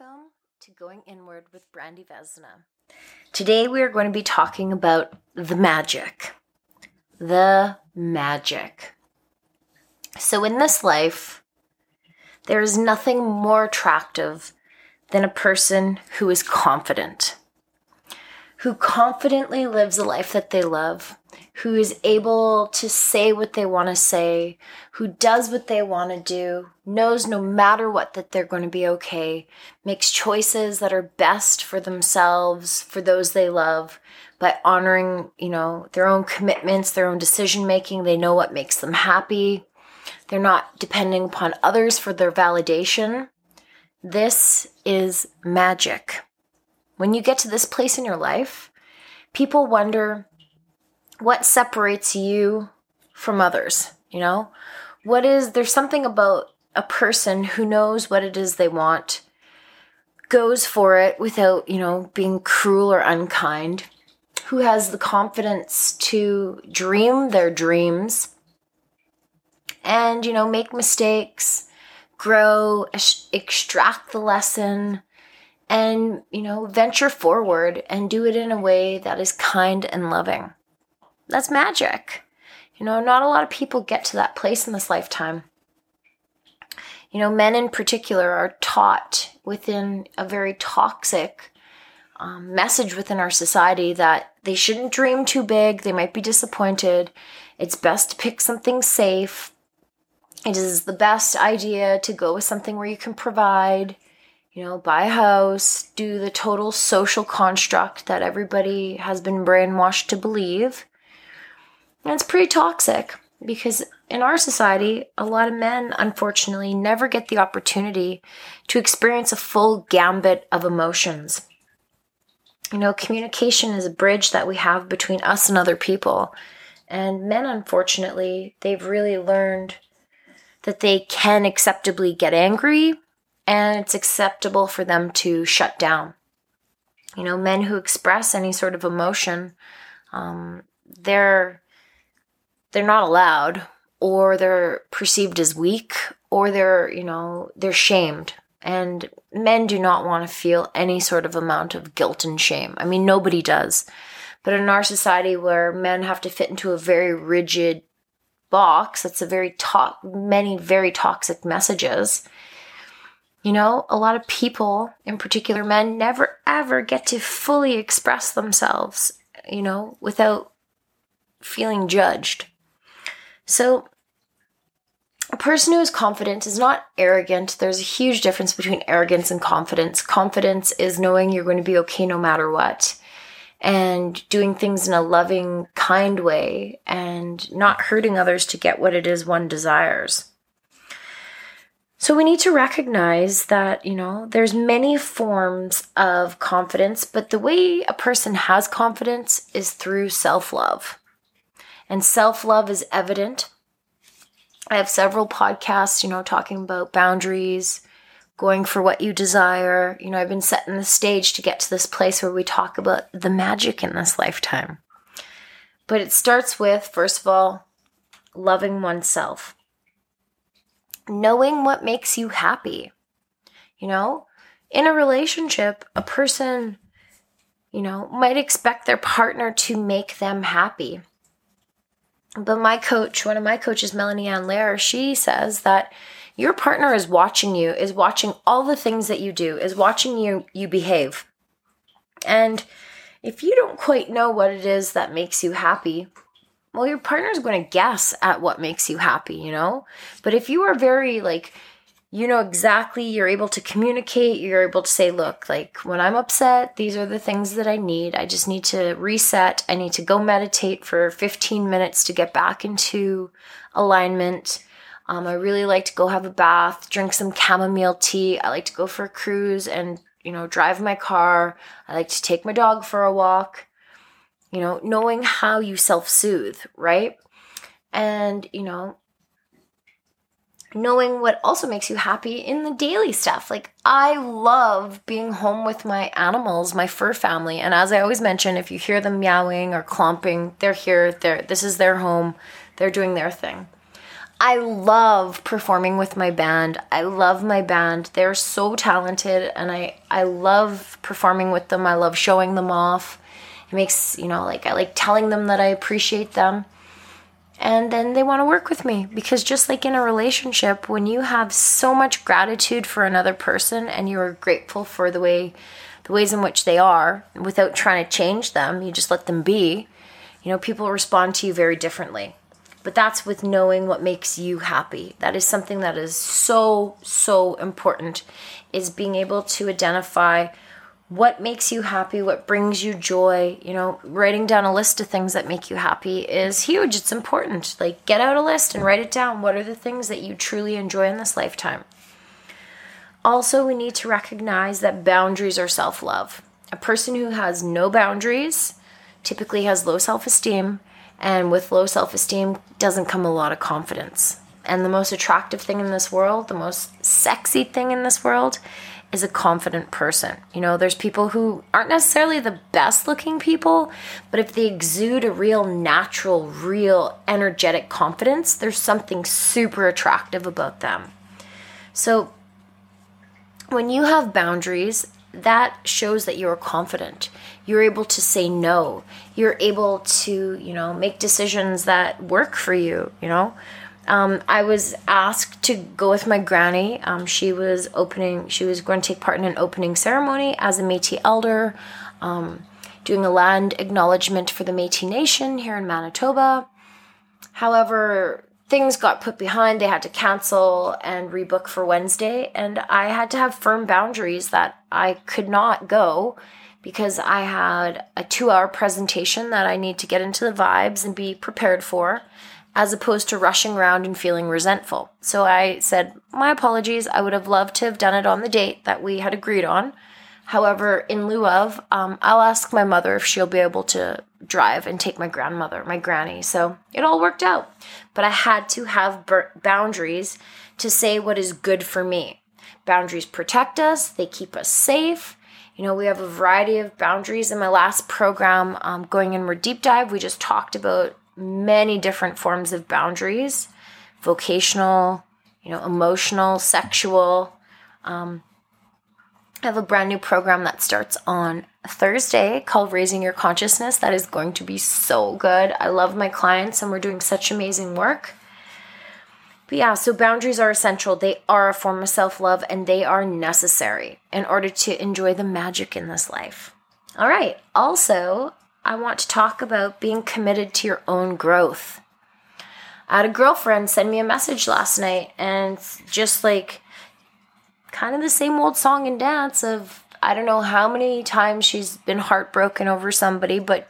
Welcome to Going Inward with Brandy Vesna. Today we are going to be talking about the magic. The magic. So, in this life, there is nothing more attractive than a person who is confident, who confidently lives a life that they love, who is able to say what they want to say, who does what they want to do, knows no matter what that they're going to be okay, makes choices that are best for themselves, for those they love, by honoring, you know, their own commitments, their own decision making. They know what makes them happy. They're not depending upon others for their validation. This is magic. When you get to this place in your life, people wonder what separates you from others, you know? What is there's something about a person who knows what it is they want, goes for it without, you know, being cruel or unkind, who has the confidence to dream their dreams and, you know, make mistakes, grow, extract the lesson, and, you know, venture forward and do it in a way that is kind and loving. That's magic. You know, not a lot of people get to that place in this lifetime. You know, men in particular are taught within a very toxic um, message within our society that they shouldn't dream too big, they might be disappointed. It's best to pick something safe. It is the best idea to go with something where you can provide, you know, buy a house, do the total social construct that everybody has been brainwashed to believe. And it's pretty toxic because in our society, a lot of men, unfortunately, never get the opportunity to experience a full gambit of emotions. You know, communication is a bridge that we have between us and other people. And men, unfortunately, they've really learned that they can acceptably get angry and it's acceptable for them to shut down. You know, men who express any sort of emotion, um, they're they're not allowed or they're perceived as weak or they're, you know, they're shamed. And men do not want to feel any sort of amount of guilt and shame. I mean, nobody does. But in our society where men have to fit into a very rigid box, that's a very to- many very toxic messages. You know, a lot of people, in particular men, never ever get to fully express themselves, you know, without feeling judged. So, a person who is confident is not arrogant. There's a huge difference between arrogance and confidence. Confidence is knowing you're going to be okay no matter what and doing things in a loving, kind way and not hurting others to get what it is one desires. So we need to recognize that, you know, there's many forms of confidence, but the way a person has confidence is through self-love. And self love is evident. I have several podcasts, you know, talking about boundaries, going for what you desire. You know, I've been setting the stage to get to this place where we talk about the magic in this lifetime. But it starts with, first of all, loving oneself, knowing what makes you happy. You know, in a relationship, a person, you know, might expect their partner to make them happy. But my coach, one of my coaches, Melanie Ann Lair, she says that your partner is watching you, is watching all the things that you do, is watching you you behave. And if you don't quite know what it is that makes you happy, well, your partner's going to guess at what makes you happy, you know? But if you are very like you know exactly you're able to communicate you're able to say look like when i'm upset these are the things that i need. I just need to reset. I need to go meditate for 15 minutes to get back into alignment. Um, i really like to go have a bath drink some chamomile tea. I like to go for a cruise and you know drive my car. I like to take my dog for a walk. You know knowing how you self-soothe right? And you know knowing what also makes you happy in the daily stuff. Like, I love being home with my animals, my fur family. And as I always mention, if you hear them meowing or clomping, they're here, they're, this is their home, they're doing their thing. I love performing with my band. I love my band. They're so talented and I I love performing with them. I love showing them off. It makes, you know, like I like telling them that I appreciate them. And then they want to work with me because just like in a relationship, when you have so much gratitude for another person and you're grateful for the way the ways in which they are without trying to change them, you just let them be. You know, people respond to you very differently but that's with knowing what makes you happy that is something that is so so important is being able to identify what makes you happy what brings you joy you know writing down a list of things that make you happy is huge. It's important. Like get out a list and write it down. What are the things that you truly enjoy in this lifetime? Also we need to recognize that boundaries are self-love. A person who has no boundaries typically has low self-esteem and with low self esteem doesn't come a lot of confidence. And the most attractive thing in this world, the most sexy thing in this world, is a confident person. You know, there's people who aren't necessarily the best looking people, but if they exude a real natural, real energetic confidence, there's something super attractive about them. So, when you have boundaries that shows that you're confident. You're able to say no. You're able to, you know, make decisions that work for you, you know. Um, I was asked to go with my granny. Um, she was opening, she was going to take part in an opening ceremony as a Metis elder, um, doing a land acknowledgement for the Metis Nation here in Manitoba. However, things got put behind. They had to cancel and rebook for Wednesday. And I had to have firm boundaries that I could not go because I had a two hour presentation that I need to get into the vibes and be prepared for, as opposed to rushing around and feeling resentful. So I said, My apologies. I would have loved to have done it on the date that we had agreed on. However, in lieu of, um, I'll ask my mother if she'll be able to drive and take my grandmother, my granny. So it all worked out. But I had to have boundaries to say what is good for me. Boundaries protect us, they keep us safe. You know, we have a variety of boundaries. In my last program, um, going in more deep dive, we just talked about many different forms of boundaries vocational, you know, emotional, sexual. Um, I have a brand new program that starts on Thursday called Raising Your Consciousness. That is going to be so good. I love my clients and we're doing such amazing work. But yeah, so boundaries are essential. They are a form of self love and they are necessary in order to enjoy the magic in this life. All right, also, I want to talk about being committed to your own growth. I had a girlfriend send me a message last night and just like, kind of the same old song and dance of I don't know how many times she's been heartbroken over somebody, but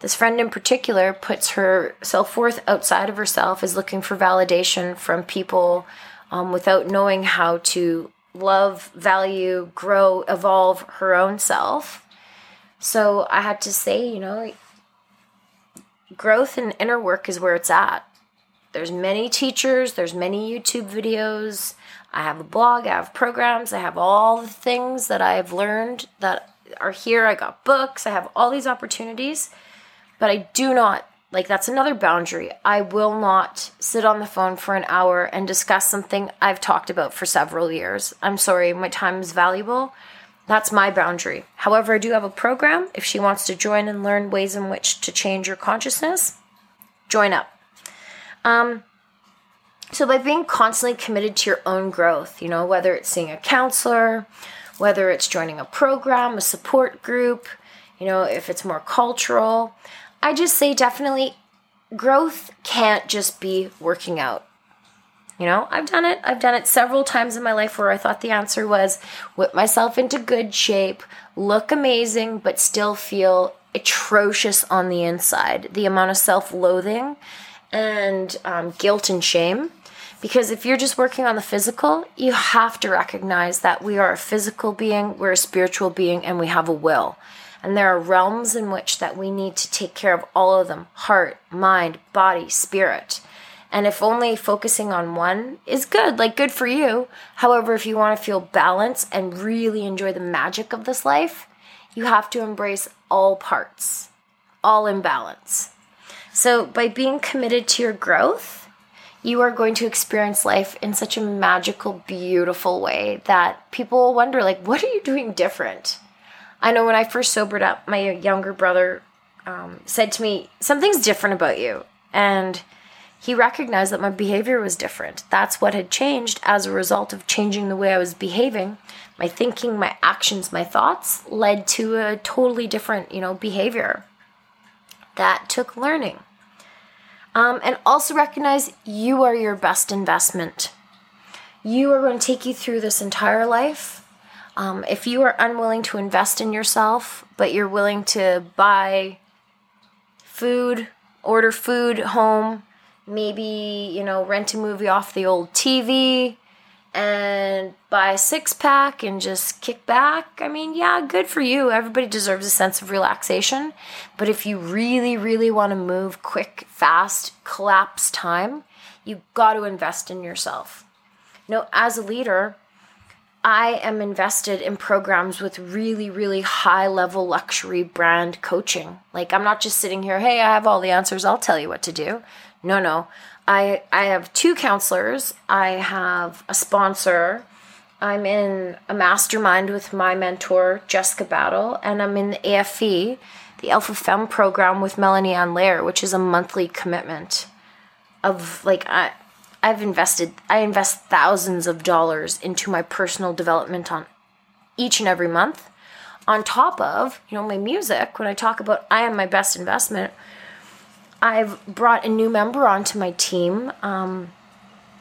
this friend in particular puts her self worth outside of herself, is looking for validation from people um, without knowing how to love, value, grow, evolve her own self. So I had to say, you know, growth and inner work is where it's at. There's many teachers, there's many YouTube videos, I have a blog, I have programs, I have all the things that I've learned that are here. I got books, I have all these opportunities, but I do not like that's another boundary. I will not sit on the phone for an hour and discuss something I've talked about for several years. I'm sorry, my time is valuable. That's my boundary. However, I do have a program. If she wants to join and learn ways in which to change your consciousness, join up. Um, so, by being constantly committed to your own growth, you know, whether it's seeing a counselor, whether it's joining a program, a support group, you know, if it's more cultural, I just say definitely growth can't just be working out. You know, I've done it. I've done it several times in my life where I thought the answer was whip myself into good shape, look amazing, but still feel atrocious on the inside. The amount of self loathing and um, guilt and shame because if you're just working on the physical, you have to recognize that we are a physical being, we're a spiritual being, and we have a will. And there are realms in which that we need to take care of all of them heart, mind, body, spirit. And if only focusing on one is good, like good for you. However, if you want to feel balance and really enjoy the magic of this life, you have to embrace all parts, all in balance. So, by being committed to your growth, you are going to experience life in such a magical, beautiful way that people will wonder, like, what are you doing different? I know when I first sobered up, my younger brother um, said to me, Something's different about you. And he recognized that my behavior was different. That's what had changed as a result of changing the way I was behaving. My thinking, my actions, my thoughts led to a totally different, you know, behavior. That took learning. Um, and also recognize you are your best investment. You are going to take you through this entire life. Um, if you are unwilling to invest in yourself, but you're willing to buy food, order food home, maybe, you know, rent a movie off the old TV, and buy a six pack and just kick back, I mean, yeah, good for you. Everybody deserves a sense of relaxation. But if you really, really want to move quick, fast, collapse time, you got to invest in yourself. You know, as a leader, I am invested in programs with really, really high level luxury brand coaching. Like, I'm not just sitting here, hey, I have all the answers, I'll tell you what to do. No, no. I I have two counselors. I have a sponsor. I'm in a mastermind with my mentor Jessica Battle, and I'm in the AFE, the Alpha Femme program with Melanie Ann Lair, which is a monthly commitment of like I I've invested I invest thousands of dollars into my personal development on each and every month. On top of, you know, my music, when I talk about I am my best investment, I've brought a new member onto my team. Um,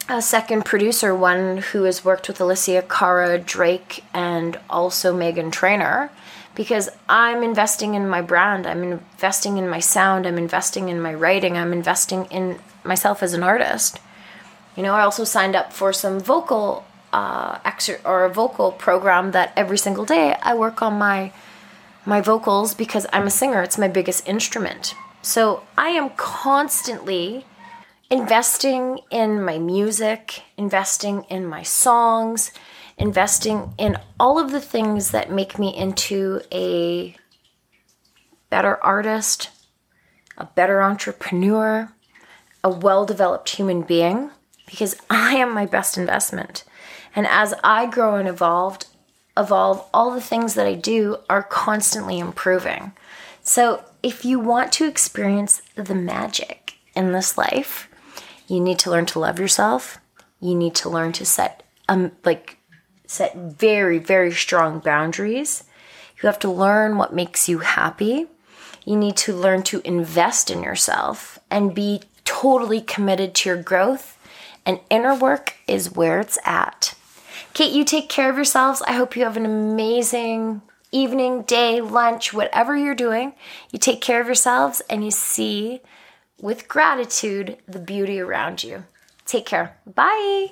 a second producer, one who has worked with Alessia Cara, Drake, and also Meghan Trainor, because I'm investing in my brand. I'm investing in my sound. I'm investing in my writing. I'm investing in myself as an artist. You know, I also signed up for some vocal uh, exer- or a vocal program that every single day I work on my my vocals because I'm a singer. It's my biggest instrument. So I am constantly investing in my music, investing in my songs, investing in all of the things that make me into a better artist, a better entrepreneur, a well developed human being, because I am my best investment. And as I grow and evolve, evolve, all the things that I do are constantly improving. So if you want to experience the magic in this life, you need to learn to love yourself. You need to learn to set um like set very very strong boundaries. You have to learn what makes you happy. You need to learn to invest in yourself and be totally committed to your growth. And inner work is where it's at. Kate, you take care of yourselves. I hope you have an amazing evening, day, lunch, whatever you're doing, you take care of yourselves and you see with gratitude the beauty around you. Take care. Bye.